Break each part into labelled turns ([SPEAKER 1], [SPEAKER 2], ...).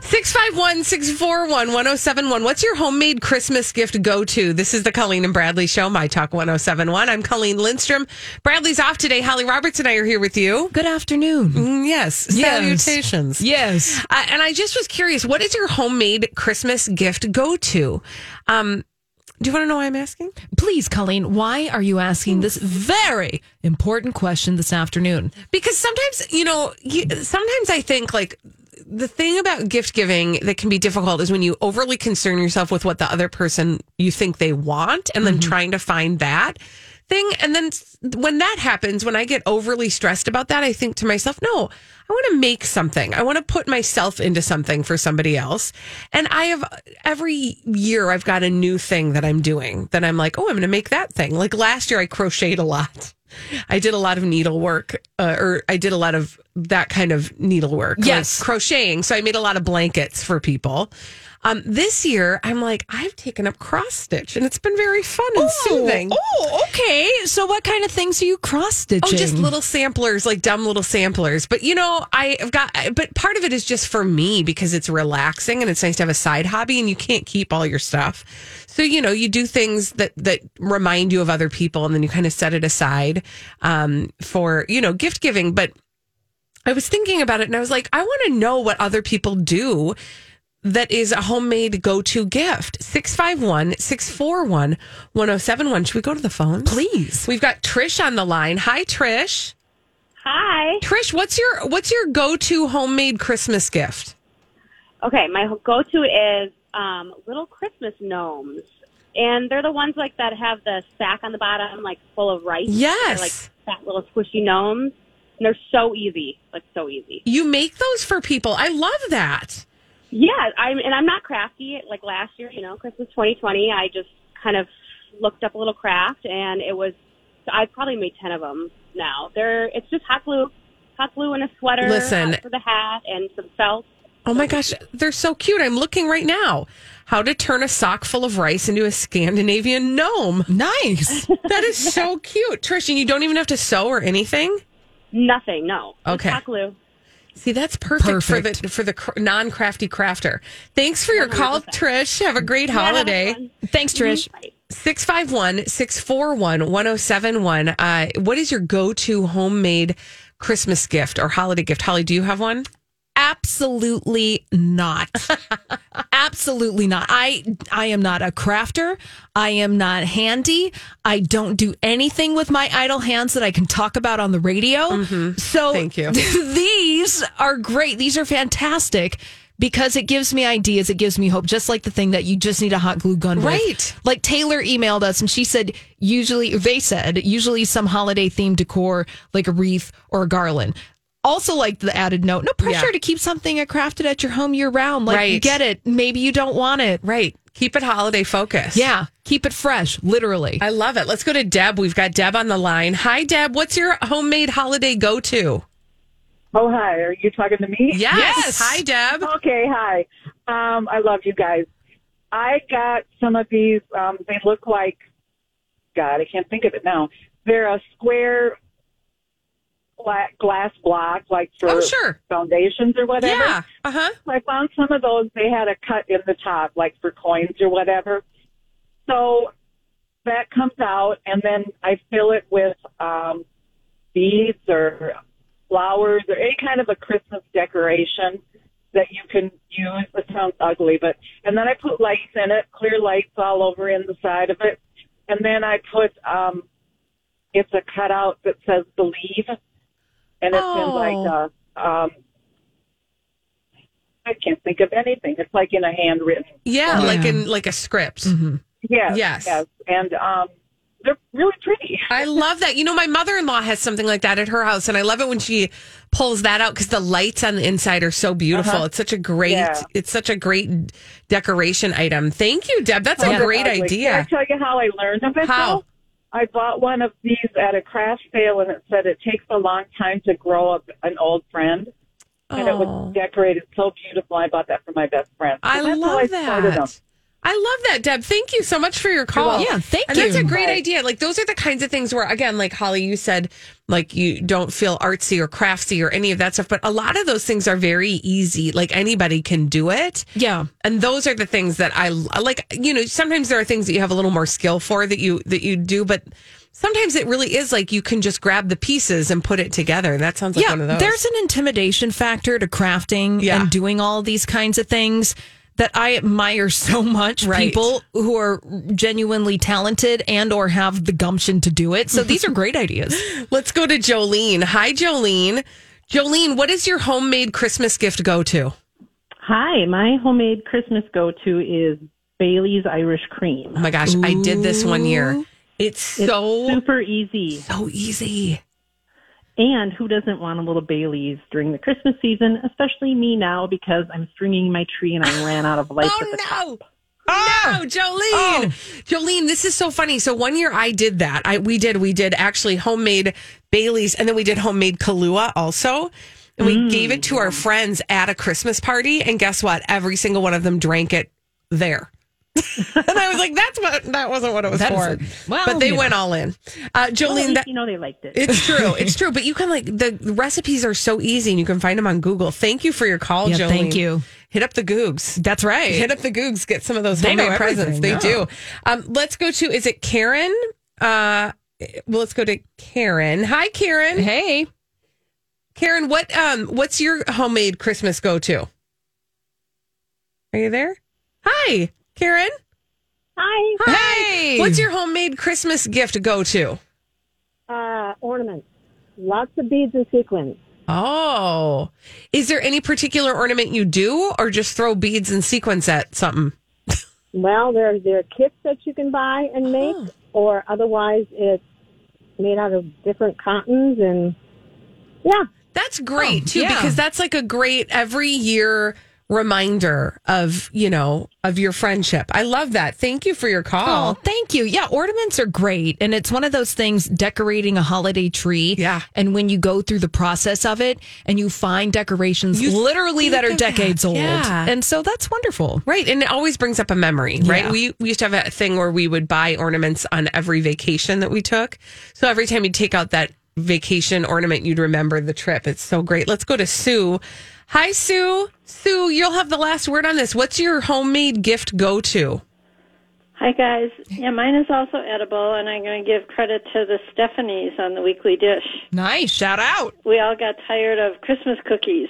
[SPEAKER 1] 651 641 1071. What's your homemade Christmas gift go to? This is the Colleen and Bradley Show, My Talk 1071. I'm Colleen Lindstrom. Bradley's off today. Holly Roberts and I are here with you.
[SPEAKER 2] Good afternoon.
[SPEAKER 1] Mm, yes.
[SPEAKER 2] Yes.
[SPEAKER 1] Salutations.
[SPEAKER 2] Yes.
[SPEAKER 1] Uh, and I just was curious, what is your homemade Christmas gift go to? Um, do you want to know why I'm asking?
[SPEAKER 2] Please, Colleen, why are you asking this very important question this afternoon?
[SPEAKER 1] Because sometimes, you know, you, sometimes I think like the thing about gift giving that can be difficult is when you overly concern yourself with what the other person you think they want and then mm-hmm. trying to find that thing. And then when that happens, when I get overly stressed about that, I think to myself, no, I want to make something. I want to put myself into something for somebody else. And I have every year I've got a new thing that I'm doing that I'm like, oh, I'm going to make that thing. Like last year I crocheted a lot. I did a lot of needlework, uh, or I did a lot of that kind of needlework. like
[SPEAKER 2] Yes.
[SPEAKER 1] crocheting. So I made a lot of blankets for people. Um, this year, I'm like, I've taken up cross stitch, and it's been very fun and soothing.
[SPEAKER 2] Oh, okay. So, what kind of things are you cross stitching?
[SPEAKER 1] Oh, just little samplers, like dumb little samplers. But you know, I've got, but part of it is just for me because it's relaxing and it's nice to have a side hobby and you can't keep all your stuff. So, you know, you do things that, that remind you of other people and then you kind of set it aside, um, for, you know, gift giving. But I was thinking about it and I was like, I want to know what other people do that is a homemade go to gift. 651 641 1071. Should we go to the phone?
[SPEAKER 2] Please.
[SPEAKER 1] We've got Trish on the line. Hi, Trish.
[SPEAKER 3] Hi.
[SPEAKER 1] Trish, what's your what's your go to homemade Christmas gift?
[SPEAKER 3] Okay, my go-to is um, little Christmas gnomes, and they're the ones like that have the sack on the bottom, like full of rice.
[SPEAKER 1] Yes.
[SPEAKER 3] They're like fat little squishy gnomes, and they're so easy, like so easy.
[SPEAKER 1] You make those for people. I love that.
[SPEAKER 3] Yeah, I'm and I'm not crafty. Like last year, you know, Christmas 2020, I just kind of looked up a little craft, and it was I've probably made ten of them now. They're it's just hot glue, hot glue and a sweater
[SPEAKER 1] Listen.
[SPEAKER 3] for the hat and some felt.
[SPEAKER 1] Oh my gosh, they're so cute. I'm looking right now. How to turn a sock full of rice into a Scandinavian gnome.
[SPEAKER 2] Nice.
[SPEAKER 1] That is so cute. Trish, and you don't even have to sew or anything?
[SPEAKER 3] Nothing, no. Just
[SPEAKER 1] Okay.
[SPEAKER 3] hot glue.
[SPEAKER 1] See, that's perfect, for the for the cr- non-crafty crafter. Thanks for your call, Trish. Have a great
[SPEAKER 3] Yeah, that was
[SPEAKER 1] holiday.
[SPEAKER 3] fun.
[SPEAKER 2] Thanks, Trish.
[SPEAKER 3] Bye.
[SPEAKER 1] 651 641 1071. Uh, What is your go to homemade Christmas gift or holiday gift? Holly, do you have one?
[SPEAKER 2] Absolutely not. Absolutely not. I I am not a crafter. I am not handy. I don't do anything with my idle hands that I can talk about on the radio. Mm-hmm. So
[SPEAKER 1] Thank you.
[SPEAKER 2] these are great. These are fantastic because it gives me ideas. It gives me hope. Just like the thing that you just need a hot glue gun with.
[SPEAKER 1] Right.
[SPEAKER 2] Like Taylor emailed us and she said usually they said usually some holiday themed decor like a wreath or a garland. Also, like the added note, no pressure
[SPEAKER 1] Yeah.
[SPEAKER 2] to keep something crafted at your home year round. Like,
[SPEAKER 1] Right.
[SPEAKER 2] get it. Maybe you don't want it.
[SPEAKER 1] Right. Keep it holiday focused.
[SPEAKER 2] Yeah. Keep it fresh, literally.
[SPEAKER 1] I love it. Let's go to Deb. We've got Deb on the line. Hi, Deb. What's your homemade holiday go to?
[SPEAKER 4] Oh, hi. Are you talking to me?
[SPEAKER 1] Yes.
[SPEAKER 2] Yes.
[SPEAKER 1] Hi, Deb.
[SPEAKER 4] Okay, hi. Um, I love you guys. I got some of these. Um, they look like, God, I can't think of it now. They're a square gla- glass block, like for
[SPEAKER 1] Oh, sure.
[SPEAKER 4] foundations or whatever.
[SPEAKER 1] Yeah. Uh huh.
[SPEAKER 4] I found some of those. They had a cut in the top, like for coins or whatever. So that comes out, and then I fill it with um, beads or flowers or any kind of a Christmas decoration that you can use. It sounds ugly, but and then I put lights in it, clear lights all over in the side of it, and then I put um, it's a cutout that says "Believe," and it's in like a um, I can't think of anything. It's like in a handwritten.
[SPEAKER 1] Yeah, like in like a script.
[SPEAKER 4] Yes.
[SPEAKER 1] Yes.
[SPEAKER 4] Yes. And um, they're really pretty.
[SPEAKER 1] I love that. You know, my mother in law has something like that at her house, and I love it when she pulls that out because the lights on the inside are so beautiful. It's such a great,
[SPEAKER 4] Uh-huh. Yeah.
[SPEAKER 1] it's such a great decoration item. Thank you, Deb. That's a great
[SPEAKER 4] Ugly.
[SPEAKER 1] idea.
[SPEAKER 4] Can I tell you how I learned of it?
[SPEAKER 1] How?
[SPEAKER 4] though? I bought one of these at a craft sale, and it said it takes a long time to grow up an old friend. And it was decorated so beautiful. I bought that for my best friend. So
[SPEAKER 1] I love
[SPEAKER 4] I
[SPEAKER 1] that. I love that, Deb. Thank you so much for your call.
[SPEAKER 2] Yeah, thank
[SPEAKER 1] and that's a great
[SPEAKER 4] Bye.
[SPEAKER 1] idea. Like those are the kinds of things where, again, like Holly, you said, like you don't feel artsy or craftsy or any of that stuff, but a lot of those things are very easy. Like anybody can do it.
[SPEAKER 2] Yeah.
[SPEAKER 1] And those are the things that I like. You know, sometimes there are things that you have a little more skill for that you that you do, but sometimes it really is like you can just grab the pieces and put it together. That sounds like
[SPEAKER 2] yeah,
[SPEAKER 1] one of those.
[SPEAKER 2] there's an intimidation factor to crafting
[SPEAKER 1] Yeah.
[SPEAKER 2] and doing all these kinds of things that I admire so much.
[SPEAKER 1] Right.
[SPEAKER 2] People who are genuinely talented and or have the gumption to do it. So these are great ideas.
[SPEAKER 1] Let's go to Jolene. Hi, Jolene. Jolene, what is your homemade Christmas gift go to?
[SPEAKER 5] Hi, my homemade Christmas go to is Bailey's Irish Cream.
[SPEAKER 1] Oh my gosh, I did this one year. It's
[SPEAKER 5] It's
[SPEAKER 1] so
[SPEAKER 5] super easy.
[SPEAKER 1] so easy.
[SPEAKER 5] And who doesn't want a little Bailey's during the Christmas season, especially me now because I'm stringing my tree and I ran out of lights oh, at the top.
[SPEAKER 1] no. No, ah! Jolene. Oh! Jolene, this is so funny. So one year I did that. I we did we did actually homemade Bailey's and then we did homemade Kahlua also. And we mm. gave it to our friends at a Christmas party and guess what? Every single one of them drank it there. and I was like, that's what that wasn't what it was
[SPEAKER 2] That
[SPEAKER 1] for.
[SPEAKER 2] a- well,
[SPEAKER 1] but they went
[SPEAKER 2] know.
[SPEAKER 1] all in. Uh Jolene,
[SPEAKER 5] least
[SPEAKER 1] that,
[SPEAKER 5] you know they liked it.
[SPEAKER 1] it's true. It's true. But you can like the recipes are so easy and you can find them on Google. Thank you for your call,
[SPEAKER 2] Yeah,
[SPEAKER 1] Jolene.
[SPEAKER 2] thank you.
[SPEAKER 1] Hit up the Googs.
[SPEAKER 2] That's right.
[SPEAKER 1] Hit up the Googs. Get some of those
[SPEAKER 2] They
[SPEAKER 1] homemade presents. They
[SPEAKER 2] yeah.
[SPEAKER 1] do. Um, let's go to. Is it Karen? Uh, well, let's go to Karen. Hi, Karen.
[SPEAKER 2] Hey.
[SPEAKER 1] Karen, what um, what's your homemade Christmas go to? Are you there? Hi, Karen.
[SPEAKER 3] Hi.
[SPEAKER 2] Hey.
[SPEAKER 1] What's your homemade Christmas gift go to?
[SPEAKER 3] Uh, ornaments. Lots of beads and sequins.
[SPEAKER 1] Oh, is there any particular ornament you do, or just throw beads and sequins at something?
[SPEAKER 3] Well, there there are kits that you can buy and make, or otherwise it's made out of different cottons and yeah.
[SPEAKER 1] That's great
[SPEAKER 2] Oh,
[SPEAKER 1] too,
[SPEAKER 2] yeah.
[SPEAKER 1] because that's like a great every year reminder of you know of your friendship. I love that. Thank you for your
[SPEAKER 2] Oh,
[SPEAKER 1] call.
[SPEAKER 2] thank you. Yeah, ornaments are great. And it's one of those things decorating a holiday tree.
[SPEAKER 1] Yeah.
[SPEAKER 2] And when you go through the process of it and you find decorations
[SPEAKER 1] You
[SPEAKER 2] literally that are
[SPEAKER 1] of that.
[SPEAKER 2] decades old.
[SPEAKER 1] Yeah.
[SPEAKER 2] And so that's wonderful.
[SPEAKER 1] Right, and it always brings up a memory, right?
[SPEAKER 2] Yeah.
[SPEAKER 1] We we used to have a thing where we would buy ornaments on every vacation that we took. So every time you take out that vacation ornament, you'd remember the trip. It's so great. Let's go to Sue. Hi, Sue. Sue, you'll have the last word on this. What's your homemade gift go to?
[SPEAKER 6] Hi guys. Yeah, mine is also edible, and I'm going to give credit to the Stephanies on the weekly dish.
[SPEAKER 2] Nice. Shout out.
[SPEAKER 6] We all got tired of Christmas cookies,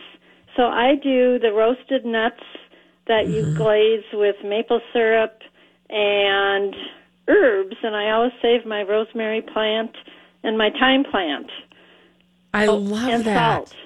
[SPEAKER 6] so I do the roasted nuts that you mm-hmm. glaze with maple syrup and herbs, and I always save my rosemary plant and my thyme plant
[SPEAKER 1] I
[SPEAKER 6] Oh,
[SPEAKER 1] love
[SPEAKER 6] and
[SPEAKER 1] that.
[SPEAKER 6] salt.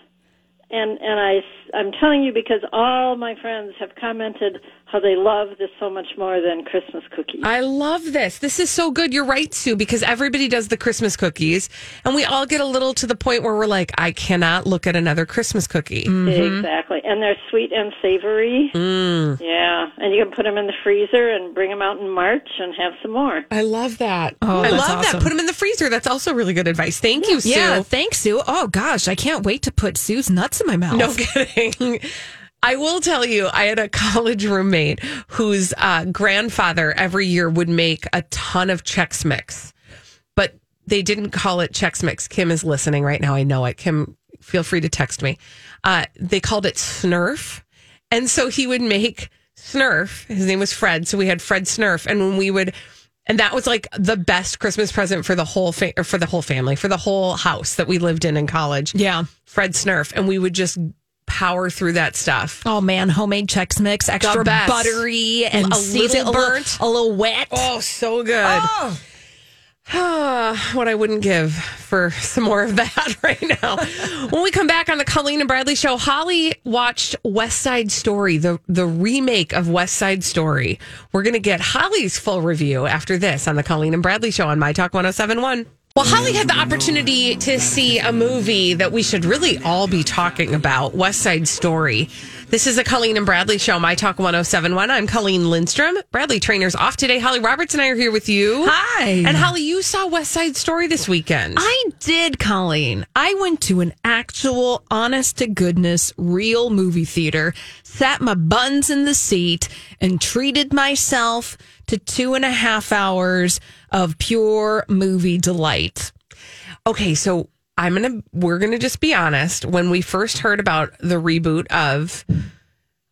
[SPEAKER 6] And and I I'm telling you because all my friends have commented how they love this so much more than Christmas cookies.
[SPEAKER 1] I love this. This is so good. You're right, Sue, because everybody does the Christmas cookies, and we all get a little to the point where we're like, I cannot look at another Christmas cookie.
[SPEAKER 6] Exactly. And they're sweet and savory. Mm. Yeah. And you can put them in the freezer and bring them out in March and have some more.
[SPEAKER 1] I love that.
[SPEAKER 2] Oh,
[SPEAKER 1] I
[SPEAKER 2] that's
[SPEAKER 1] love that. Put them in the freezer. That's also really good advice. Thank you, Sue.
[SPEAKER 2] Yeah. Thanks, Sue. Oh, gosh. I can't wait to put Sue's nuts in my mouth.
[SPEAKER 1] No kidding. I will tell you, I had a college roommate whose uh, grandfather every year would make a ton of Chex Mix, but they didn't call it Chex Mix. Kim is listening right now. I know it. Kim, feel free to text me. Uh, they called it Snurf. And so he would make Snurf. His name was Fred. So we had Fred Snurf. And when we would, and that was like the best Christmas present for the whole fa- or for the whole family, for the whole house that we lived in in college.
[SPEAKER 2] Yeah.
[SPEAKER 1] Fred Snurf, and we would just power through that stuff.
[SPEAKER 2] Oh man, homemade Chex Mix, extra buttery and
[SPEAKER 1] A little
[SPEAKER 2] a
[SPEAKER 1] burnt.
[SPEAKER 2] a little wet.
[SPEAKER 1] Oh, so good. Oh. what I wouldn't give for some more of that right now. when we come back on the Colleen and Bradley show, Holly watched West Side Story, the, the remake of West Side Story. We're going to get Holly's full review after this on the Colleen and Bradley show on My Talk 1071. Well, Holly had the opportunity to see a movie that we should really all be talking about West Side Story. This is a Colleen and Bradley show, My Talk 1071. I'm Colleen Lindstrom. Bradley Traynor's off today. Holly Roberts and I are here with you.
[SPEAKER 2] Hi.
[SPEAKER 1] And Holly, you saw West Side Story this weekend.
[SPEAKER 2] I did, Colleen. I went to an actual, honest to goodness, real movie theater, sat my buns in the seat, and treated myself to two and a half hours of pure movie delight.
[SPEAKER 1] Okay, so I'm gonna we're gonna just be honest. When we first heard about the reboot of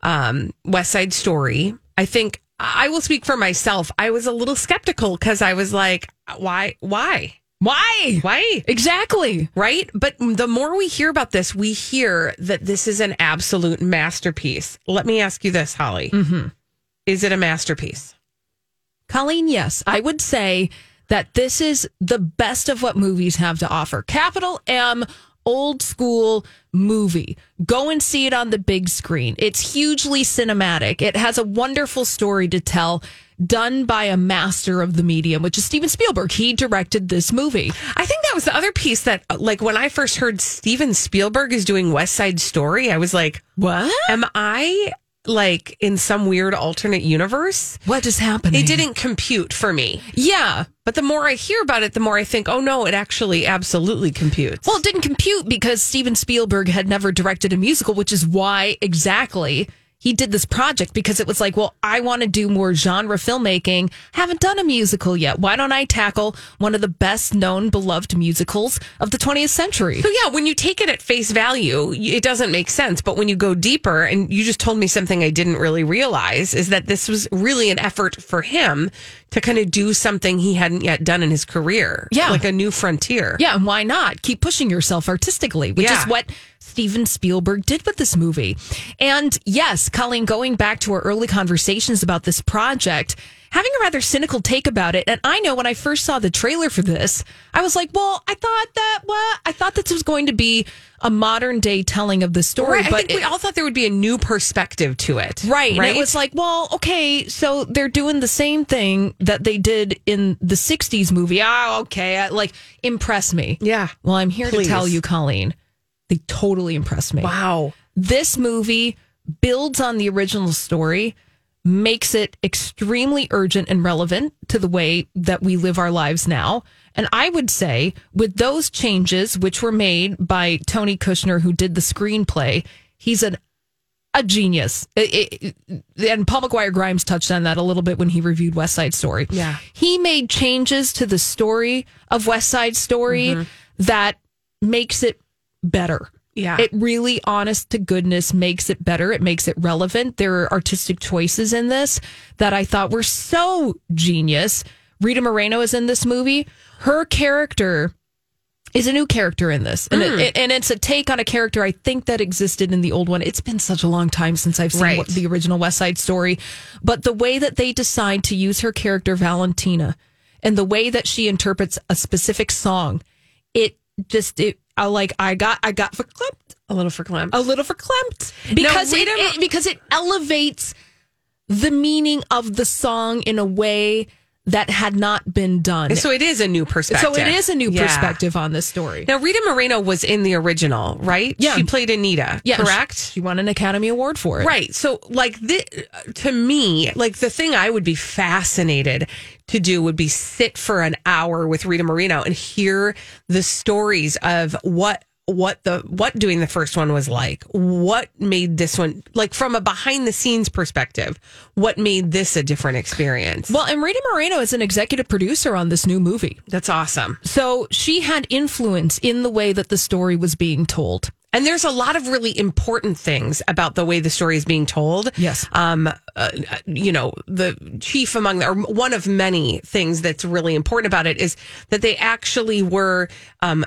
[SPEAKER 1] um, West Side Story, I think I will speak for myself. I was a little skeptical because I was like, why, why,
[SPEAKER 2] Why?
[SPEAKER 1] why?
[SPEAKER 2] Exactly.
[SPEAKER 1] Right? But the more we hear about this, we hear that this is an absolute masterpiece. Let me ask you this, Holly.
[SPEAKER 2] Mm-hmm.
[SPEAKER 1] Is it a masterpiece?
[SPEAKER 2] Colleen, yes, I would say that this is the best of what movies have to offer. Capital M, old school movie. Go and see it on the big screen. It's hugely cinematic. It has a wonderful story to tell. Done by a master of the medium, which is Steven Spielberg. He directed this movie.
[SPEAKER 1] I think that was the other piece that, like, when I first heard Steven Spielberg is doing West Side Story, I was like,
[SPEAKER 2] What?
[SPEAKER 1] am I like in some weird alternate universe?
[SPEAKER 2] What is happening?
[SPEAKER 1] It didn't compute for me.
[SPEAKER 2] Yeah.
[SPEAKER 1] But the more I hear about it, the more I think, oh no, it actually absolutely computes.
[SPEAKER 2] Well, it didn't compute because Steven Spielberg had never directed a musical, which is why exactly he did this project because it was like, well, I want to do more genre filmmaking. Haven't done a musical yet. Why don't I tackle one of the best known, beloved musicals of the 20th century?
[SPEAKER 1] So yeah, when you take it at face value, it doesn't make sense. But when you go deeper, and you just told me something I didn't really realize, is that this was really an effort for him to kind of do something he hadn't yet done in his career.
[SPEAKER 2] Yeah.
[SPEAKER 1] like a new frontier.
[SPEAKER 2] Yeah, and why not? Keep pushing yourself artistically, which
[SPEAKER 1] Yeah.
[SPEAKER 2] is what Steven Spielberg did with this movie. And yes, Colleen, going back to our early conversations about this project, having a rather cynical take about it. And I know when I first saw the trailer for this, I was like, well, I thought that, what? I thought this was going to be a modern day telling of the story.
[SPEAKER 1] Right, I
[SPEAKER 2] but
[SPEAKER 1] think we all thought there would be a new perspective to it.
[SPEAKER 2] Right. And it was like, well, okay, so they're doing the same thing that they did in the 60s movie. Ah, okay. I- Like, impress me.
[SPEAKER 1] Yeah.
[SPEAKER 2] Well, I'm here
[SPEAKER 1] Please.
[SPEAKER 2] to tell you, Colleen, they totally impressed me.
[SPEAKER 1] wow.
[SPEAKER 2] This movie builds on the original story, makes it extremely urgent and relevant to the way that we live our lives now. And I would say, with those changes, which were made by Tony Kushner, who did the screenplay, he's an a genius. It- it- and Paul McGuire Grimes touched on that a little bit when he reviewed West Side Story.
[SPEAKER 1] Yeah.
[SPEAKER 2] He made changes to the story of West Side Story mm-hmm. that makes it better.
[SPEAKER 1] Yeah.
[SPEAKER 2] It really, honest to goodness, makes it better. It makes it relevant. There are artistic choices in this that I thought were so genius. Rita Moreno is in this movie. Her character is a new character in this, and
[SPEAKER 1] Hmm.
[SPEAKER 2] it, and it's a take on a character I think that existed in the old one. It's been such a long time since I've seen
[SPEAKER 1] Right.
[SPEAKER 2] the original West Side Story, but the way that they decide to use her character Valentina, and the way that she interprets a specific song, it just it I like I got I got verklempt.
[SPEAKER 1] A little verklempt.
[SPEAKER 2] a little verklempt. Because it, it because it elevates the meaning of the song in a way that had not been done.
[SPEAKER 1] So it is a new perspective.
[SPEAKER 2] So it is a new
[SPEAKER 1] Yeah.
[SPEAKER 2] perspective on this story.
[SPEAKER 1] Now, Rita Moreno was in the original, right?
[SPEAKER 2] Yeah.
[SPEAKER 1] She played Anita,
[SPEAKER 2] Yeah,
[SPEAKER 1] correct?
[SPEAKER 2] She, she won an Academy Award for it.
[SPEAKER 1] Right. So, like, thi- to me, like, the thing I would be fascinated to do would be sit for an hour with Rita Moreno and hear the stories of what what the what doing the first one was like what made this one like from a behind the scenes perspective what made this a different experience
[SPEAKER 2] Well, and Rita Moreno is an executive producer on this new movie.
[SPEAKER 1] that's awesome
[SPEAKER 2] So she had influence in the way that the story was being told.
[SPEAKER 1] And there's a lot of really important things about the way the story is being told.
[SPEAKER 2] Yes.
[SPEAKER 1] Um, uh, you know, the chief among the, or one of many things that's really important about it is that they actually were um,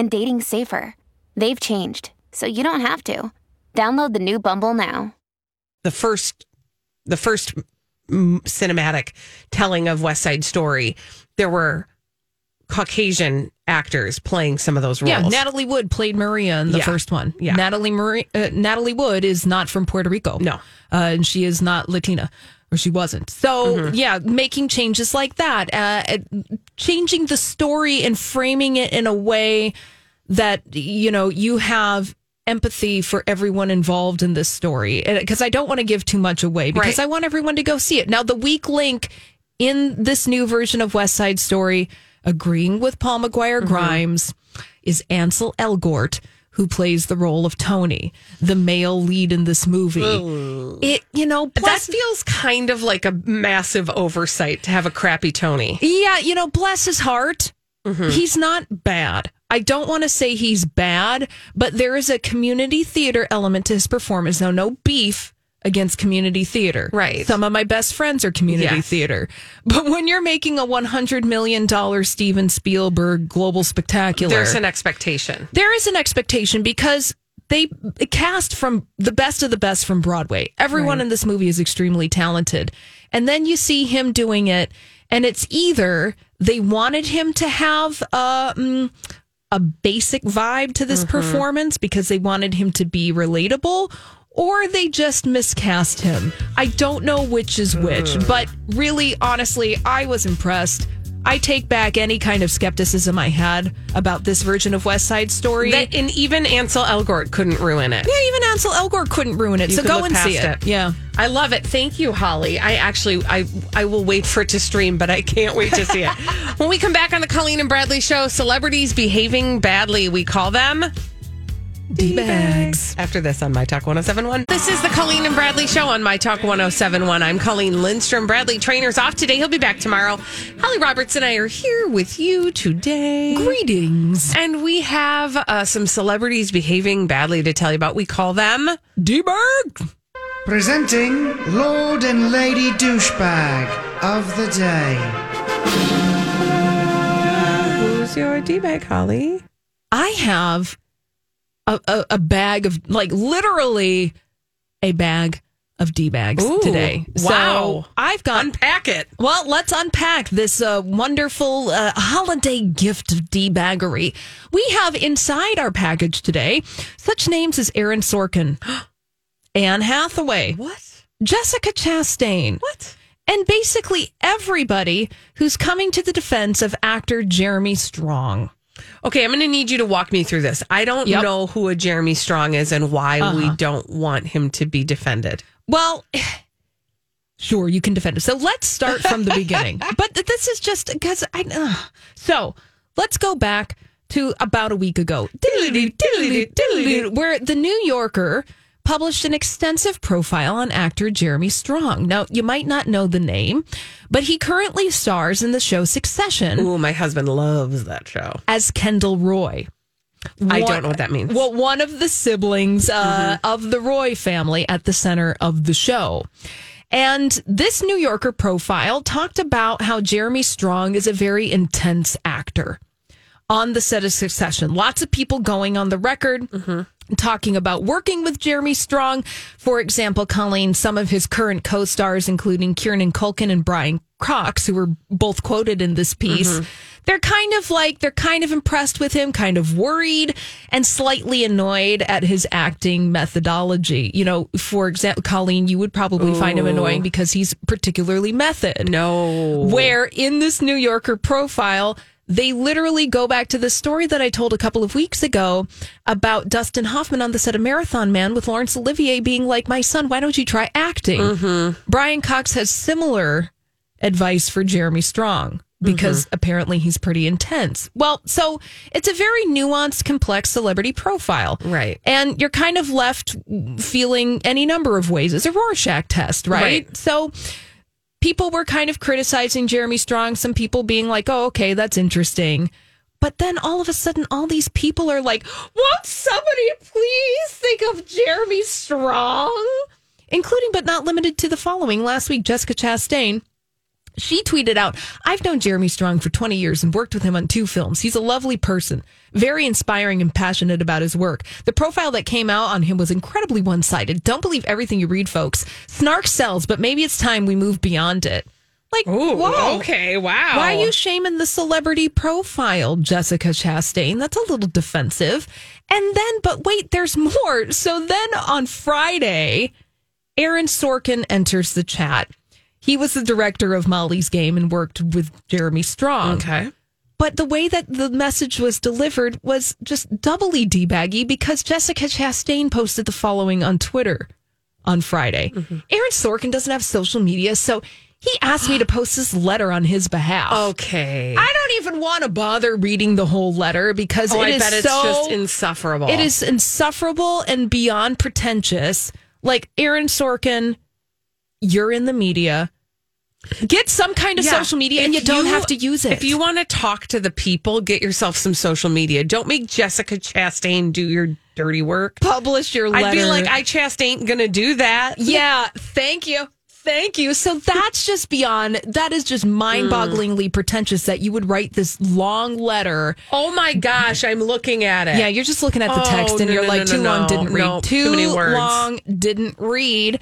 [SPEAKER 7] and dating safer. They've changed, so you don't have to. Download the new Bumble now.
[SPEAKER 1] the first the first cinematic telling of West Side Story, there were Caucasian actors playing some of those roles.
[SPEAKER 2] Yeah, Natalie Wood played Maria in the
[SPEAKER 1] Yeah.
[SPEAKER 2] first one.
[SPEAKER 1] Yeah.
[SPEAKER 2] Natalie Marie, uh, Natalie Wood is not from Puerto Rico.
[SPEAKER 1] No.
[SPEAKER 2] uh, and she is not Latina, or she wasn't. So
[SPEAKER 1] Mm-hmm.
[SPEAKER 2] yeah, making changes like that, uh, changing the story and framing it in a way that you know you have empathy for everyone involved in this story because I don't want to give too much away because
[SPEAKER 1] Right.
[SPEAKER 2] I want everyone to go see it. Now the weak link in this new version of West Side Story, agreeing with Paul McGuire Grimes, is Ansel Elgort, who plays the role of Tony, the male lead in this movie. It, you know,
[SPEAKER 1] that feels kind of like a massive oversight to have a crappy Tony.
[SPEAKER 2] yeah, you know, bless his heart. Mm-hmm. He's not bad. I don't want to say he's bad, but there is a community theater element to his performance. Now, no beef against community theater.
[SPEAKER 1] Right.
[SPEAKER 2] Some of my best friends are community
[SPEAKER 1] Yes.
[SPEAKER 2] theater. But when you're making a $100 million Steven Spielberg global spectacular,
[SPEAKER 1] There's an expectation.
[SPEAKER 2] there is an expectation because they cast from the best of the best from Broadway. Everyone in this movie is extremely talented. And then you see him doing it, and it's either they wanted him to have a, mm, a basic vibe to this performance because they wanted him to be relatable. Or they just miscast him. I don't know which is which, hmm. but really, honestly, I was impressed. I take back any kind of skepticism I had about this version of West Side Story.
[SPEAKER 1] That, and even Ansel Elgort couldn't ruin it.
[SPEAKER 2] yeah, even Ansel Elgort couldn't ruin it.
[SPEAKER 1] You
[SPEAKER 2] so go and see
[SPEAKER 1] past
[SPEAKER 2] it. Yeah.
[SPEAKER 1] I love it. Thank you, Holly. I actually I I will wait for it to stream, but I can't wait to see it. when we come back on the Colleen and Bradley show, celebrities behaving badly, we call them
[SPEAKER 2] D-bags.
[SPEAKER 1] after this on My Talk 1071. This is the Colleen and Bradley show on My Talk 1071. I'm Colleen Lindstrom. Bradley Traynor's off today. He'll be back tomorrow. Holly Roberts and I are here with you today.
[SPEAKER 2] Greetings.
[SPEAKER 1] And we have uh, some celebrities behaving badly to tell you about. We call them
[SPEAKER 2] D-bag.
[SPEAKER 8] Presenting Lord and Lady Douchebag of the Day.
[SPEAKER 1] Who's your D-bag, Holly?
[SPEAKER 2] I have a, a, a bag of, like, literally a bag of D-bags today.
[SPEAKER 1] wow.
[SPEAKER 2] So I've got
[SPEAKER 1] Unpack it.
[SPEAKER 2] Well, let's unpack this uh, wonderful uh, holiday gift of d baggery. We have inside our package today such names as Aaron Sorkin, Anne Hathaway,
[SPEAKER 1] What?
[SPEAKER 2] Jessica Chastain,
[SPEAKER 1] What?
[SPEAKER 2] and basically everybody who's coming to the defense of actor Jeremy Strong.
[SPEAKER 1] Okay, I'm going to need you to walk me through this. I don't
[SPEAKER 2] Yep.
[SPEAKER 1] know who a Jeremy Strong is and why we
[SPEAKER 2] Uh-huh.
[SPEAKER 1] don't want him to be defended.
[SPEAKER 2] Well, sure, you can defend it. So let's start from the beginning. But this is just because I. Uh, so let's go back to about a week ago, where the New Yorker published an extensive profile on actor Jeremy Strong. Now, you might not know the name, but he currently stars in the show Succession
[SPEAKER 1] Ooh, my husband loves that show.
[SPEAKER 2] as Kendall Roy.
[SPEAKER 1] I don't know what that means.
[SPEAKER 2] Well, one of the siblings uh, of the Roy family at the center of the show. And this New Yorker profile talked about how Jeremy Strong is a very intense actor on the set of Succession. Lots of people going on the record. Talking about working with Jeremy Strong. For example, Colleen, some of his current co stars, including Kieran Culkin and Brian Cox, who were both quoted in this piece, mm-hmm. they're kind of like, they're kind of impressed with him, kind of worried, and slightly annoyed at his acting methodology. You know, for example, Colleen, you would probably find him annoying because he's particularly method.
[SPEAKER 1] no.
[SPEAKER 2] Where in this New Yorker profile, they literally go back to the story that I told a couple of weeks ago about Dustin Hoffman on the set of Marathon Man with Laurence Olivier being like, My son, why don't you try acting?
[SPEAKER 1] Mm-hmm.
[SPEAKER 2] Brian Cox has similar advice for Jeremy Strong because apparently he's pretty intense. Well, so it's a very nuanced, complex celebrity profile.
[SPEAKER 1] Right.
[SPEAKER 2] And you're kind of left feeling any number of ways. It's a Rorschach test, right?
[SPEAKER 1] Right.
[SPEAKER 2] So people were kind of criticizing Jeremy Strong, some people being like, oh, okay, that's interesting. But then all of a sudden, all these people are like, won't somebody please think of Jeremy Strong? Including, but not limited to the following. Last week, Jessica Chastain she tweeted out, I've known Jeremy Strong for 20 years and worked with him on two films. He's a lovely person, very inspiring and passionate about his work. The profile that came out on him was incredibly one sided. Don't believe everything you read, folks. Snark sells, but maybe it's time we move beyond it. Like,
[SPEAKER 1] Ooh,
[SPEAKER 2] whoa.
[SPEAKER 1] okay, wow.
[SPEAKER 2] Why are you shaming the celebrity profile, Jessica Chastain? That's a little defensive. And then, but wait, there's more. So then on Friday, Aaron Sorkin enters the chat. He was the director of Molly's Game and worked with Jeremy Strong.
[SPEAKER 1] Okay.
[SPEAKER 2] But the way that the message was delivered was just doubly debaggy because Jessica Chastain posted the following on Twitter on Friday. Mm-hmm. Aaron Sorkin doesn't have social media, so he asked me to post this letter on his behalf.
[SPEAKER 1] Okay.
[SPEAKER 2] I don't even want to bother reading the whole letter because
[SPEAKER 1] oh,
[SPEAKER 2] it
[SPEAKER 1] I
[SPEAKER 2] is
[SPEAKER 1] it's
[SPEAKER 2] so
[SPEAKER 1] just insufferable.
[SPEAKER 2] it is insufferable and beyond pretentious. Like Aaron Sorkin, you're in the media. Get some kind of
[SPEAKER 1] Yeah.
[SPEAKER 2] social media and
[SPEAKER 1] If
[SPEAKER 2] you don't
[SPEAKER 1] you-
[SPEAKER 2] have to use it.
[SPEAKER 1] If you want to talk to the people, get yourself some social media. Don't make Jessica Chastain do your dirty work.
[SPEAKER 2] publish your letter.
[SPEAKER 1] I'd be like, I Chast ain't gonna do that.
[SPEAKER 2] Yeah, thank you. Thank you. So that's just beyond, that is just mind bogglingly mm. pretentious that you would write this long letter.
[SPEAKER 1] Oh my gosh, I'm looking at it.
[SPEAKER 2] Yeah, you're just looking at the
[SPEAKER 1] Oh,
[SPEAKER 2] text and
[SPEAKER 1] no,
[SPEAKER 2] you're
[SPEAKER 1] no,
[SPEAKER 2] like,
[SPEAKER 1] no,
[SPEAKER 2] too long, didn't read. Too,
[SPEAKER 1] too many words.
[SPEAKER 2] long, didn't read.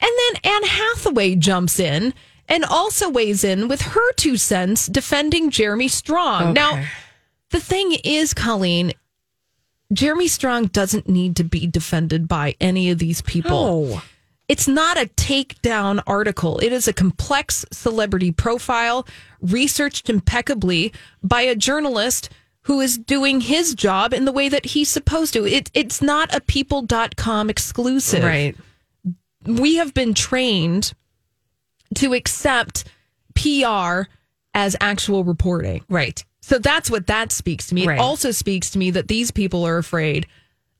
[SPEAKER 2] And then Anne Hathaway jumps in and also weighs in with her two cents defending Jeremy Strong. Now, the thing is, Colleen, Jeremy Strong doesn't need to be defended by any of these people.
[SPEAKER 1] No.
[SPEAKER 2] It's not a takedown article. It is a complex celebrity profile researched impeccably by a journalist who is doing his job in the way that he's supposed to. It, it's not a people.com exclusive.
[SPEAKER 1] Right.
[SPEAKER 2] We have been trained to accept PR as actual reporting.
[SPEAKER 1] Right.
[SPEAKER 2] So that's what that speaks to me.
[SPEAKER 1] Right.
[SPEAKER 2] It also speaks to me that these people are afraid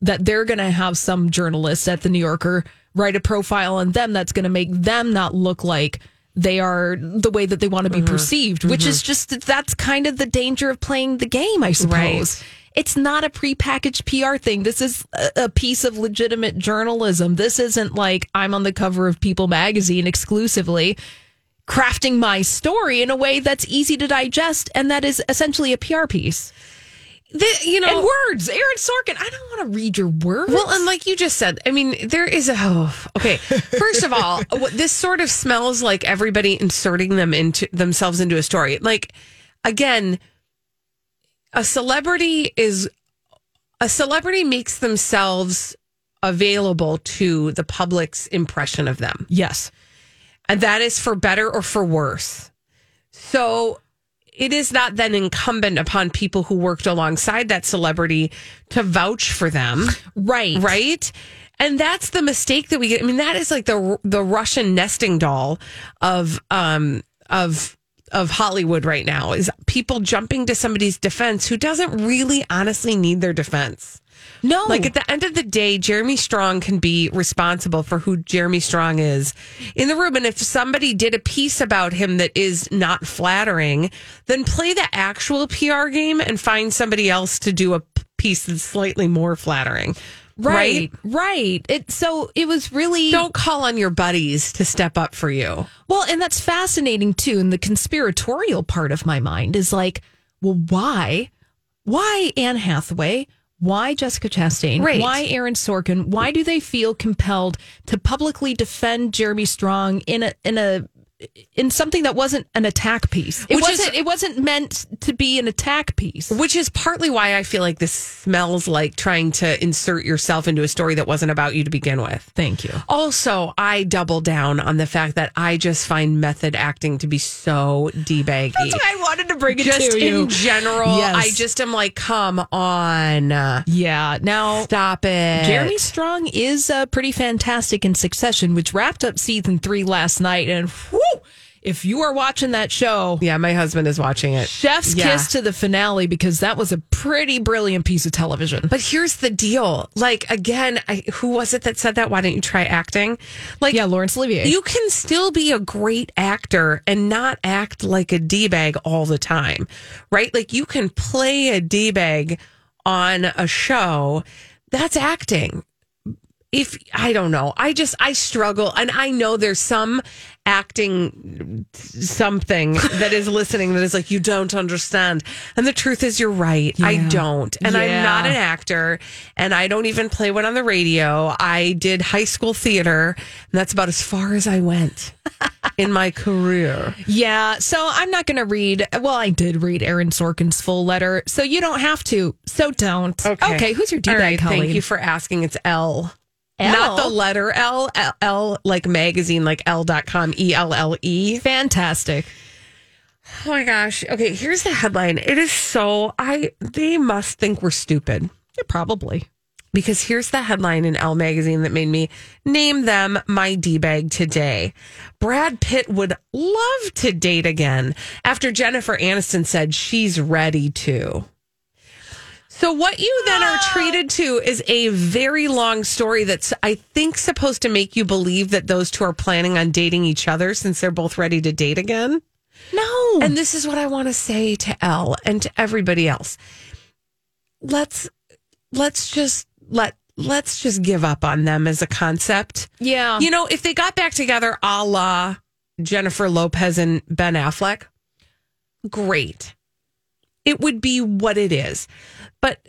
[SPEAKER 2] that they're going to have some journalist at the New Yorker write a profile on them that's going to make them not look like they are the way that they want to be mm-hmm. perceived, which mm-hmm. is just that's kind of the danger of playing the game, I suppose.
[SPEAKER 1] Right.
[SPEAKER 2] It's not a prepackaged PR thing. This is a, piece of legitimate journalism. This isn't like I'm on the cover of People magazine exclusively crafting my story in a way that's easy to digest and that is essentially a PR piece.
[SPEAKER 1] The, you know,
[SPEAKER 2] And words, Aaron Sorkin. I don't want to read your words.
[SPEAKER 1] Well, and like you just said, I mean, there is a. Oh, okay. First of all, this sort of smells like everybody inserting them into themselves into a story. Like, again, a celebrity is a celebrity makes themselves available to the public's impression of them,
[SPEAKER 2] yes,
[SPEAKER 1] and that is for better or for worse. So. It is not then incumbent upon people who worked alongside that celebrity to vouch for them
[SPEAKER 2] right,
[SPEAKER 1] right? And that's the mistake that we get. I mean, that is like the the Russian nesting doll of um of of Hollywood right now is people jumping to somebody's defense who doesn't really honestly need their defense.
[SPEAKER 2] No,
[SPEAKER 1] Like at the end of the day, Jeremy Strong can be responsible for who Jeremy Strong is in the room. And if somebody did a piece about him that is not flattering, then play the actual PR game and find somebody else to do a piece that's slightly more flattering.
[SPEAKER 2] Right, right. It so it was really
[SPEAKER 1] Don't call on your buddies to step up for you.
[SPEAKER 2] well, and that's fascinating too. And the conspiratorial part of my mind is like, well, why, why Anne Hathaway? Why Jessica Chastain?
[SPEAKER 1] Right.
[SPEAKER 2] Why Aaron Sorkin? Why do they feel compelled to publicly defend Jeremy Strong in a in a in something that wasn't an attack piece. It wasn't. it wasn't meant to be an attack piece.
[SPEAKER 1] Which is partly why I feel like this smells like trying to insert yourself into a story that wasn't about you to begin with.
[SPEAKER 2] Thank you.
[SPEAKER 1] Also, I double down on the fact that I just find method acting to be so debaggy.
[SPEAKER 2] That's why I wanted to bring it
[SPEAKER 1] just
[SPEAKER 2] to you.
[SPEAKER 1] in general,
[SPEAKER 2] Yes.
[SPEAKER 1] I just am like, come on.
[SPEAKER 2] Yeah. Now,
[SPEAKER 1] Stop it.
[SPEAKER 2] Jeremy Strong is uh, pretty fantastic in Succession, which wrapped up season three last night. And whew, if you are watching that show,
[SPEAKER 1] Yeah, my husband is watching it.
[SPEAKER 2] chef's
[SPEAKER 1] Yeah.
[SPEAKER 2] kiss to the finale because that was a pretty brilliant piece of television.
[SPEAKER 1] But here's the deal. Like, again, I, who was it that said that? Why don't you try acting? Like,
[SPEAKER 2] yeah, Laurence Olivier.
[SPEAKER 1] You can still be a great actor and not act like a D bag all the time, right? Like you can play a D bag on a show. That's acting. If I don't know, I just I struggle, and I know there's some acting something that is listening that is like you don't understand, and the truth is you're right. I don't, and I'm not an actor, and I don't even play one on the radio. I did high school theater, and that's about as far as I went in my career.
[SPEAKER 2] Yeah, so I'm not going to read. Well, I did read Aaron Sorkin's full letter, so you don't have to. So don't. Okay, who's your D bag,
[SPEAKER 1] right? Thank you for asking. It's Elle.
[SPEAKER 2] Elle?
[SPEAKER 1] Not the letter L, L, L like magazine, like Elle.com, E L L E.
[SPEAKER 2] Fantastic.
[SPEAKER 1] Oh my gosh. Okay, here's the headline. It is so, I, they must think we're stupid.
[SPEAKER 2] Yeah, probably.
[SPEAKER 1] Because here's the headline in Elle magazine that made me name them my D bag today. Brad Pitt would love to date again after Jennifer Aniston said she's ready to. So what you then are ah. treated to is a very long story that's I think supposed to make you believe that those two are planning on dating each other since they're both ready to date again.
[SPEAKER 2] No.
[SPEAKER 1] And this is what I want to say to Elle and to everybody else. Let's let's just let let's just give up on them as a concept.
[SPEAKER 2] Yeah.
[SPEAKER 1] You know, if they got back together a la Jennifer Lopez and Ben Affleck, great. It would be what it is. But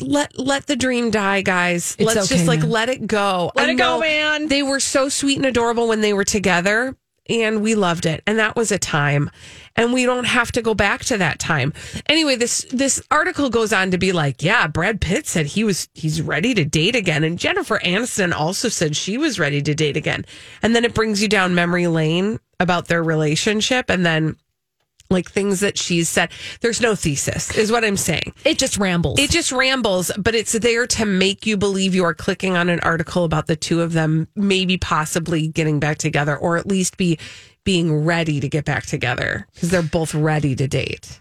[SPEAKER 1] let let the dream die, guys.
[SPEAKER 2] It's
[SPEAKER 1] Let's
[SPEAKER 2] okay,
[SPEAKER 1] just like
[SPEAKER 2] man.
[SPEAKER 1] let it go.
[SPEAKER 2] Let
[SPEAKER 1] I
[SPEAKER 2] it go, man.
[SPEAKER 1] They were so sweet and adorable when they were together, and we loved it. And that was a time. And we don't have to go back to that time. Anyway, this this article goes on to be like, yeah, Brad Pitt said he was he's ready to date again. And Jennifer Aniston also said she was ready to date again. And then it brings you down memory lane about their relationship and then like things that she's said. There's no thesis, is what I'm saying.
[SPEAKER 2] It just rambles.
[SPEAKER 1] It just rambles, but it's there to make you believe you are clicking on an article about the two of them maybe possibly getting back together or at least be being ready to get back together because they're both ready to date.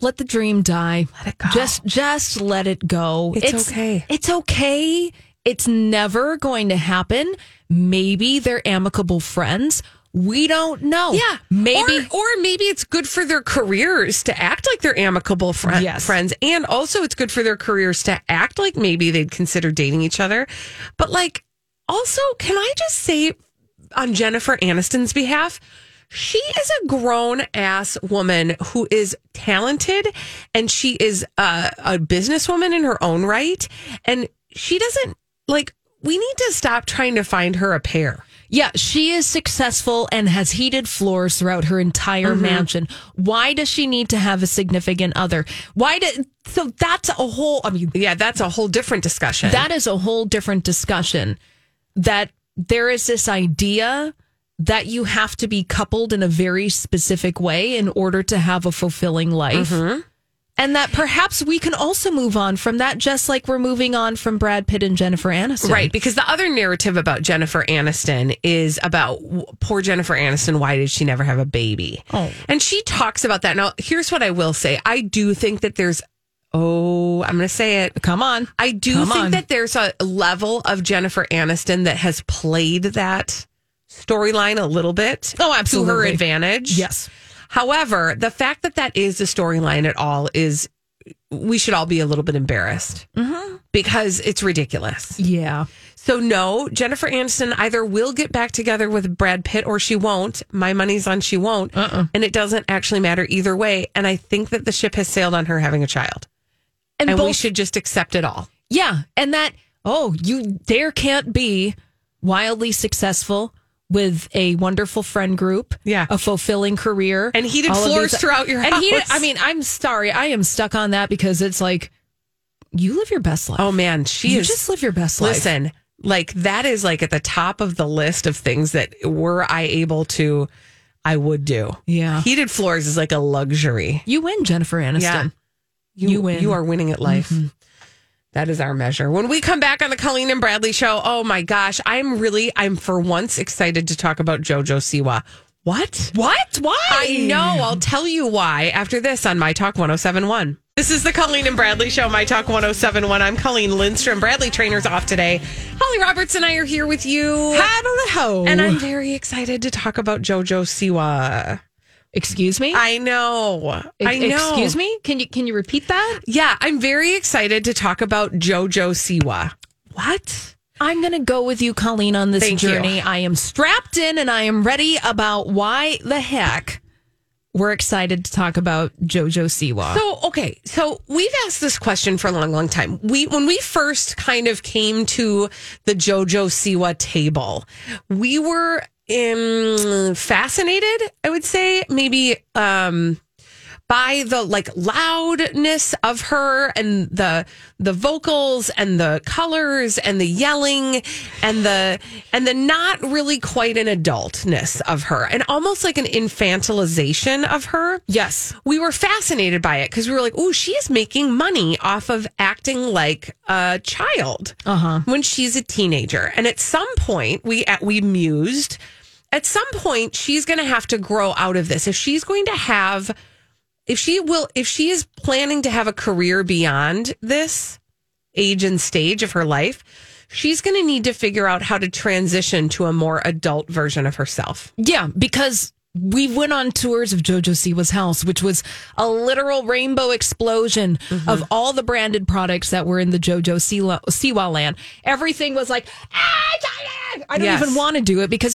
[SPEAKER 2] let the dream die.
[SPEAKER 1] Let it go.
[SPEAKER 2] Just just let it go.
[SPEAKER 1] It's okay.
[SPEAKER 2] It's okay. It's never going to happen. Maybe they're amicable friends. We don't know.
[SPEAKER 1] Yeah,
[SPEAKER 2] Maybe
[SPEAKER 1] or, or maybe it's good for their careers to act like they're amicable fri-
[SPEAKER 2] Yes.
[SPEAKER 1] friends, and also it's good for their careers to act like maybe they'd consider dating each other. But like, also, can I just say on Jennifer Aniston's behalf? She is a grown ass woman who is talented and she is a, a businesswoman in her own right. And she doesn't like, we need to stop trying to find her a pair.
[SPEAKER 2] Yeah, she is successful and has heated floors throughout her entire
[SPEAKER 1] Mm-hmm.
[SPEAKER 2] mansion. Why does she need to have a significant other? Why did so that's a whole I mean
[SPEAKER 1] Yeah, that's a whole different discussion.
[SPEAKER 2] that is a whole different discussion that there is this idea that you have to be coupled in a very specific way in order to have a fulfilling life.
[SPEAKER 1] Mm-hmm.
[SPEAKER 2] And that perhaps we can also move on from that, just like we're moving on from Brad Pitt and Jennifer Aniston.
[SPEAKER 1] Right, because the other narrative about Jennifer Aniston is about poor Jennifer Aniston. Why did she never have a baby?
[SPEAKER 2] Oh.
[SPEAKER 1] And she talks about that. Now, here's what I will say I do think that there's, oh, I'm going to say it.
[SPEAKER 2] Come on.
[SPEAKER 1] I do
[SPEAKER 2] Come
[SPEAKER 1] think
[SPEAKER 2] on.
[SPEAKER 1] that there's a level of Jennifer Aniston that has played that storyline a little bit
[SPEAKER 2] Oh, absolutely.
[SPEAKER 1] to her advantage.
[SPEAKER 2] Yes.
[SPEAKER 1] However, the fact that that is the storyline at all is we should all be a little bit embarrassed
[SPEAKER 2] Mm-hmm.
[SPEAKER 1] because it's ridiculous.
[SPEAKER 2] Yeah.
[SPEAKER 1] So no, Jennifer Aniston either will get back together with Brad Pitt or she won't. My money's on she won't,
[SPEAKER 2] Uh-uh.
[SPEAKER 1] and it doesn't actually matter either way. And I think that the ship has sailed on her having a child,
[SPEAKER 2] And,
[SPEAKER 1] and
[SPEAKER 2] both,
[SPEAKER 1] we should just accept it all.
[SPEAKER 2] Yeah, and that oh, you there can't be wildly successful with a wonderful friend group.
[SPEAKER 1] Yeah.
[SPEAKER 2] A fulfilling career.
[SPEAKER 1] And heated floors
[SPEAKER 2] these-
[SPEAKER 1] throughout your
[SPEAKER 2] And he,
[SPEAKER 1] house.
[SPEAKER 2] I mean, I'm sorry. I am stuck on that because it's like, you live your best life.
[SPEAKER 1] Oh man, she
[SPEAKER 2] you
[SPEAKER 1] is
[SPEAKER 2] just live your best life.
[SPEAKER 1] Listen, like that is like at the top of the list of things that were I able to, I would do.
[SPEAKER 2] Yeah.
[SPEAKER 1] Heated floors is like a luxury.
[SPEAKER 2] You win, Jennifer Aniston.
[SPEAKER 1] Yeah.
[SPEAKER 2] You, win.
[SPEAKER 1] You are winning at life. Mm-hmm. That is our measure. When we come back on the Colleen and Bradley show, oh my gosh, I'm really, I'm for once excited to talk about JoJo Siwa. What?
[SPEAKER 2] What? Why?
[SPEAKER 1] I know. I'll tell you why after this on My Talk 1071. This is the Colleen and Bradley Show, My Talk 1071. I'm Colleen Lindstrom. Bradley Traynor's off today. Holly Roberts and I are here with you.
[SPEAKER 2] Hello.
[SPEAKER 1] And I'm very excited to talk about JoJo Siwa.
[SPEAKER 2] Excuse me?
[SPEAKER 1] I know. I know.
[SPEAKER 2] Excuse me? Can you can you repeat that?
[SPEAKER 1] Yeah, I'm very excited to talk about JoJo Siwa.
[SPEAKER 2] What? I'm going to go with you, Colleen, on this
[SPEAKER 1] Thank you.
[SPEAKER 2] journey. I am strapped in and I am ready about why the heck we're excited to talk about JoJo Siwa.
[SPEAKER 1] So okay, so we've asked this question for a long, long time. We when we first kind of came to the JoJo Siwa table, we were um, fascinated. I would say maybe um, by the like loudness of her and the the vocals and the colors and the yelling and the and the not really quite an adultness of her and almost like an infantilization of her.
[SPEAKER 2] yes.
[SPEAKER 1] We were fascinated by it because we were like, "Oh, she is making money off of acting like a child
[SPEAKER 2] Uh-huh.
[SPEAKER 1] when she's a teenager." And at some point, we we mused. At some point, she's going to have to grow out of this. If she's going to have, if she will, if she is planning to have a career beyond this age and stage of her life, she's going to need to figure out how to transition to a more adult version of herself.
[SPEAKER 2] Yeah, because we went on tours of Jojo Siwa's house, which was a literal rainbow explosion
[SPEAKER 1] Mm-hmm.
[SPEAKER 2] of all the branded products that were in the Jojo Siwa, Siwa land. Everything was like, "Ah, I don't
[SPEAKER 1] Yes.
[SPEAKER 2] even want to do it because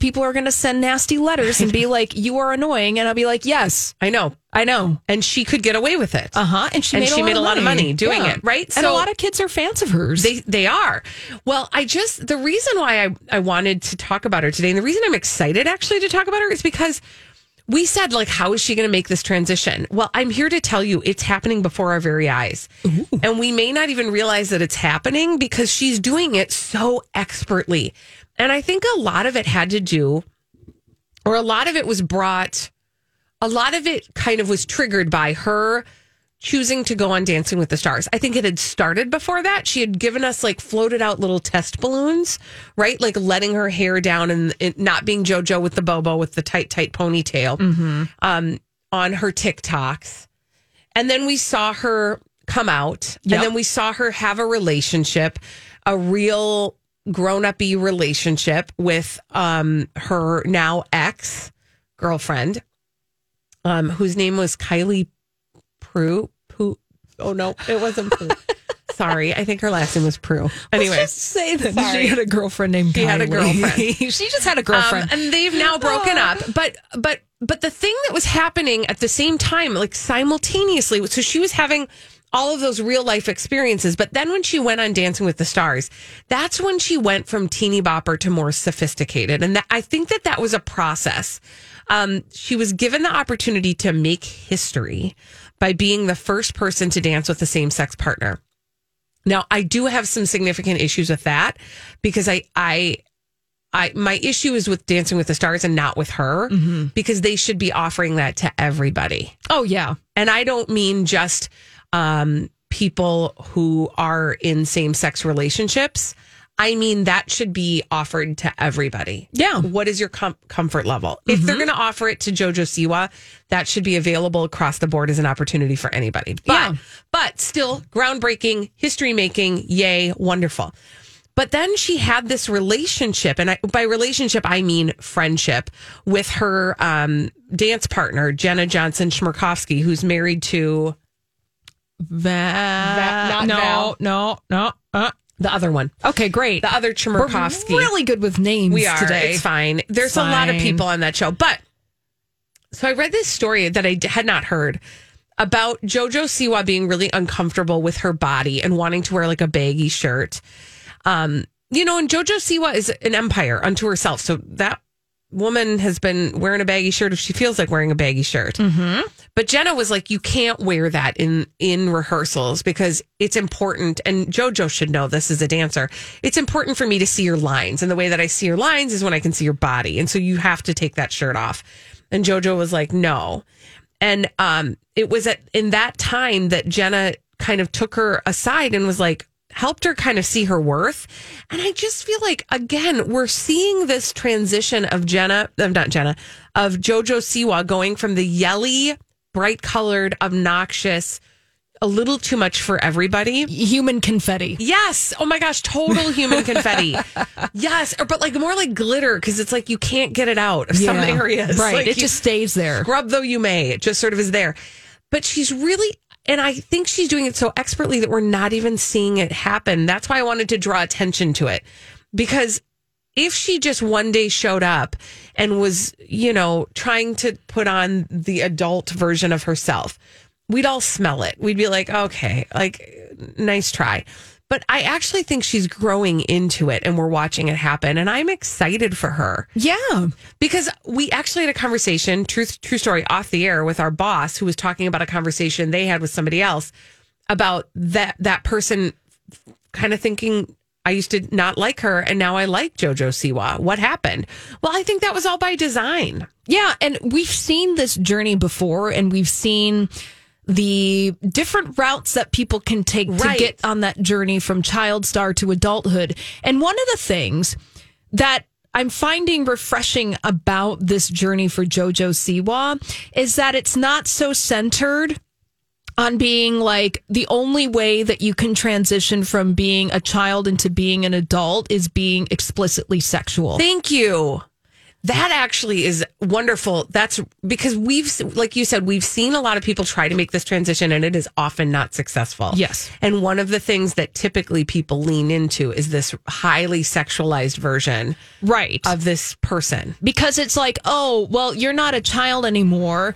[SPEAKER 2] People are going to send nasty letters and be like, "You are annoying," and I'll be like, "Yes,
[SPEAKER 1] I know,
[SPEAKER 2] I know."
[SPEAKER 1] and she could get away with it.
[SPEAKER 2] Uh huh. And she
[SPEAKER 1] And
[SPEAKER 2] made
[SPEAKER 1] she
[SPEAKER 2] a lot
[SPEAKER 1] made
[SPEAKER 2] of
[SPEAKER 1] a lot of
[SPEAKER 2] money.
[SPEAKER 1] doing
[SPEAKER 2] Yeah.
[SPEAKER 1] it, right?
[SPEAKER 2] and a lot of kids are fans of hers.
[SPEAKER 1] They they are. Well, I just the reason why I I wanted to talk about her today, and the reason I'm excited actually to talk about her is because we said like how is she going to make this transition? Well, I'm here to tell you it's happening before our very eyes. And we may not even realize that it's happening because she's doing it so expertly. And I think a lot of it had to do or a lot of it was brought a lot of it kind of was triggered by her choosing to go on Dancing with the Stars. I think it had started before that. She had given us like floated out little test balloons, right? Like letting her hair down and it not being JoJo with the bobo with the tight, tight ponytail um, on her TikToks. And then we saw her come out
[SPEAKER 2] Yep.
[SPEAKER 1] and then we saw her have a relationship, a real grown up relationship with um, her now ex girlfriend, um, whose name was Kylie Prew. Pooh. Oh no, it wasn't Prew. Sorry, I think her last name was Prew. Anyway,
[SPEAKER 2] Let's just say that
[SPEAKER 1] Sorry.
[SPEAKER 2] she had a girlfriend named
[SPEAKER 1] She had a girlfriend.
[SPEAKER 2] she just had a girlfriend.
[SPEAKER 1] Um, and they've now broken up. But but but the thing that was happening at the same time, like simultaneously, so she was having all of those real life experiences. But then when she went on Dancing with the Stars, that's when she went from teeny bopper to more sophisticated. And that, I think that that was a process. Um, she was given the opportunity to make history by being the first person to dance with the same sex partner. Now, I do have some significant issues with that because I, I, I, my issue is with Dancing with the Stars and not with her because they should be offering that to everybody.
[SPEAKER 2] Oh yeah.
[SPEAKER 1] And I don't mean just um, people who are in same sex relationships. I mean, that should be offered to everybody.
[SPEAKER 2] Yeah.
[SPEAKER 1] What is your com- comfort level? If they're going to offer it to JoJo Siwa, that should be available across the board as an opportunity for anybody. But,
[SPEAKER 2] Yeah.
[SPEAKER 1] but still groundbreaking, history making, yay, wonderful. But then she had this relationship, and I, by relationship, I mean friendship with her um, dance partner, Jenna Johnson Chmerkovskiy, who's married to
[SPEAKER 2] Va-
[SPEAKER 1] not
[SPEAKER 2] no,
[SPEAKER 1] Val.
[SPEAKER 2] no, no, uh,
[SPEAKER 1] the other one.
[SPEAKER 2] Okay, great.
[SPEAKER 1] The other
[SPEAKER 2] We're
[SPEAKER 1] Chmerkovskiy.
[SPEAKER 2] really good with names
[SPEAKER 1] We are.
[SPEAKER 2] today.
[SPEAKER 1] It's fine. There's a lot of people on that show. But so I read this story that I d- had not heard about JoJo Siwa being really uncomfortable with her body and wanting to wear like a baggy shirt. Um, you know, and JoJo Siwa is an empire unto herself. So that woman has been wearing a baggy shirt if she feels like wearing a baggy shirt.
[SPEAKER 2] Mm-hmm.
[SPEAKER 1] But Jenna was like, you can't wear that in in rehearsals because it's important. And JoJo should know this as a dancer. It's important for me to see your lines, and the way that I see your lines is when I can see your body. And so you have to take that shirt off. And JoJo was like, no. And um, it was at in that time that Jenna kind of took her aside and was like, helped her kind of see her worth. And I just feel like again, we're seeing this transition of Jenna, of not Jenna, of Jojo Siwa going from the yelly, bright colored, obnoxious, a little too much for everybody.
[SPEAKER 2] Human confetti.
[SPEAKER 1] Yes. Oh my gosh, total human confetti. Yes, or but like more like glitter because it's like you can't get it out of some areas.
[SPEAKER 2] right.
[SPEAKER 1] Like
[SPEAKER 2] It
[SPEAKER 1] you-
[SPEAKER 2] just stays there.
[SPEAKER 1] Scrub though you may, it just sort of is there. But she's really, and I think she's doing it so expertly that we're not even seeing it happen. That's why I wanted to draw attention to it because if she just one day showed up and was, you know, trying to put on the adult version of herself, we'd all smell it. We'd be like, okay, like, nice try. But I actually think she's growing into it and we're watching it happen. And I'm excited for her.
[SPEAKER 2] Yeah.
[SPEAKER 1] Because we actually had a conversation, truth, true story, off the air with our boss who was talking about a conversation they had with somebody else about that, that person kind of thinking, I used to not like her and now I like JoJo Siwa. What happened? Well, I think that was all by design.
[SPEAKER 2] Yeah, and we've seen this journey before, and we've seen the different routes that people can take
[SPEAKER 1] Right.
[SPEAKER 2] to get on that journey from child star to adulthood. And one of the things that I'm finding refreshing about this journey for JoJo Siwa is that it's not so centered on being like the only way that you can transition from being a child into being an adult is being explicitly sexual.
[SPEAKER 1] Thank you. That actually is wonderful. That's because we've, like you said, we've seen a lot of people try to make this transition and it is often not successful.
[SPEAKER 2] Yes.
[SPEAKER 1] And one of the things that typically people lean into is this highly sexualized version
[SPEAKER 2] right
[SPEAKER 1] of this person.
[SPEAKER 2] because it's like, oh, well, you're not a child anymore.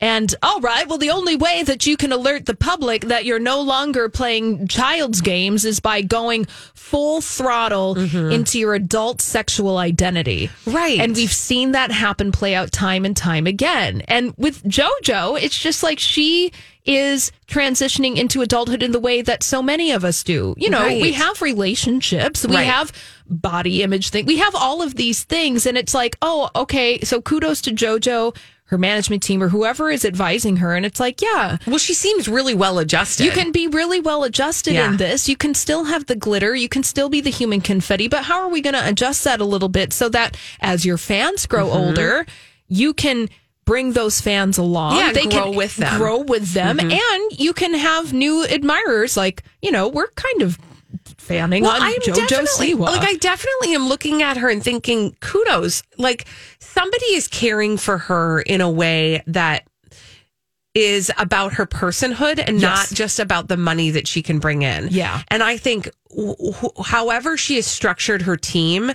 [SPEAKER 2] And all right, well, the only way that you can alert the public that you're no longer playing child's games is by going full throttle mm-hmm. into your adult sexual identity.
[SPEAKER 1] Right.
[SPEAKER 2] And we've seen that happen play out time and time again. And with JoJo, it's just like she is transitioning into adulthood in the way that so many of us do. You know, we have relationships, we
[SPEAKER 1] Right.
[SPEAKER 2] have body image thing. We have all of these things and it's like, "Oh, okay, so kudos to JoJo, her management team or whoever is advising her." And it's like, "Yeah,
[SPEAKER 1] Well, she seems really well adjusted.
[SPEAKER 2] you can be really well adjusted
[SPEAKER 1] Yeah.
[SPEAKER 2] in this. You can still have the glitter. You can still be the human confetti. But how are we going to adjust that a little bit so that as your fans grow
[SPEAKER 1] Mm-hmm.
[SPEAKER 2] older, you can bring those fans along?
[SPEAKER 1] Yeah,
[SPEAKER 2] they
[SPEAKER 1] grow
[SPEAKER 2] can
[SPEAKER 1] with them.
[SPEAKER 2] Grow with them.
[SPEAKER 1] Mhm.
[SPEAKER 2] And you can have new admirers. Like, you know, we're kind of fanning
[SPEAKER 1] Well,
[SPEAKER 2] on
[SPEAKER 1] I'm
[SPEAKER 2] JoJo Siwa.
[SPEAKER 1] like I definitely am looking at her and thinking kudos. Like somebody is caring for her in a way that is about her personhood and
[SPEAKER 2] Yes.
[SPEAKER 1] not just about the money that she can bring in.
[SPEAKER 2] Yeah.
[SPEAKER 1] And I think wh- however she has structured her team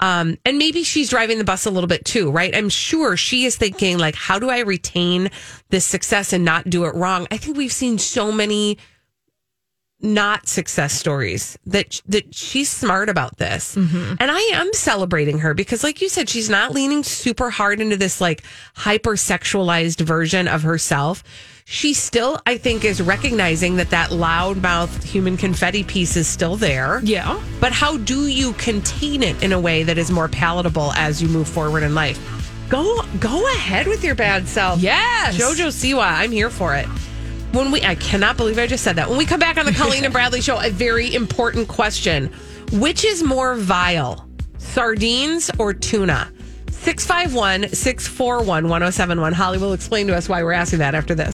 [SPEAKER 1] um, and maybe she's driving the bus a little bit too, right? I'm sure she is thinking like, how do I retain this success and not do it wrong? I think we've seen so many not success stories that that she's smart about this
[SPEAKER 2] Mm-hmm.
[SPEAKER 1] and i am celebrating her because like you said she's not leaning super hard into this like hyper sexualized version of herself she still i think is recognizing that that loudmouth human confetti piece is still there
[SPEAKER 2] Yeah.
[SPEAKER 1] but how do you contain it in a way that is more palatable as you move forward in life go go ahead with your bad self
[SPEAKER 2] Yes.
[SPEAKER 1] jojo siwa i'm here for it when we, I cannot believe I just said that. When we come back on the Colleen and Bradley show, a very important question. Which is more vile, sardines or tuna? 651 641 1071. Holly will explain to us why we're asking that after this.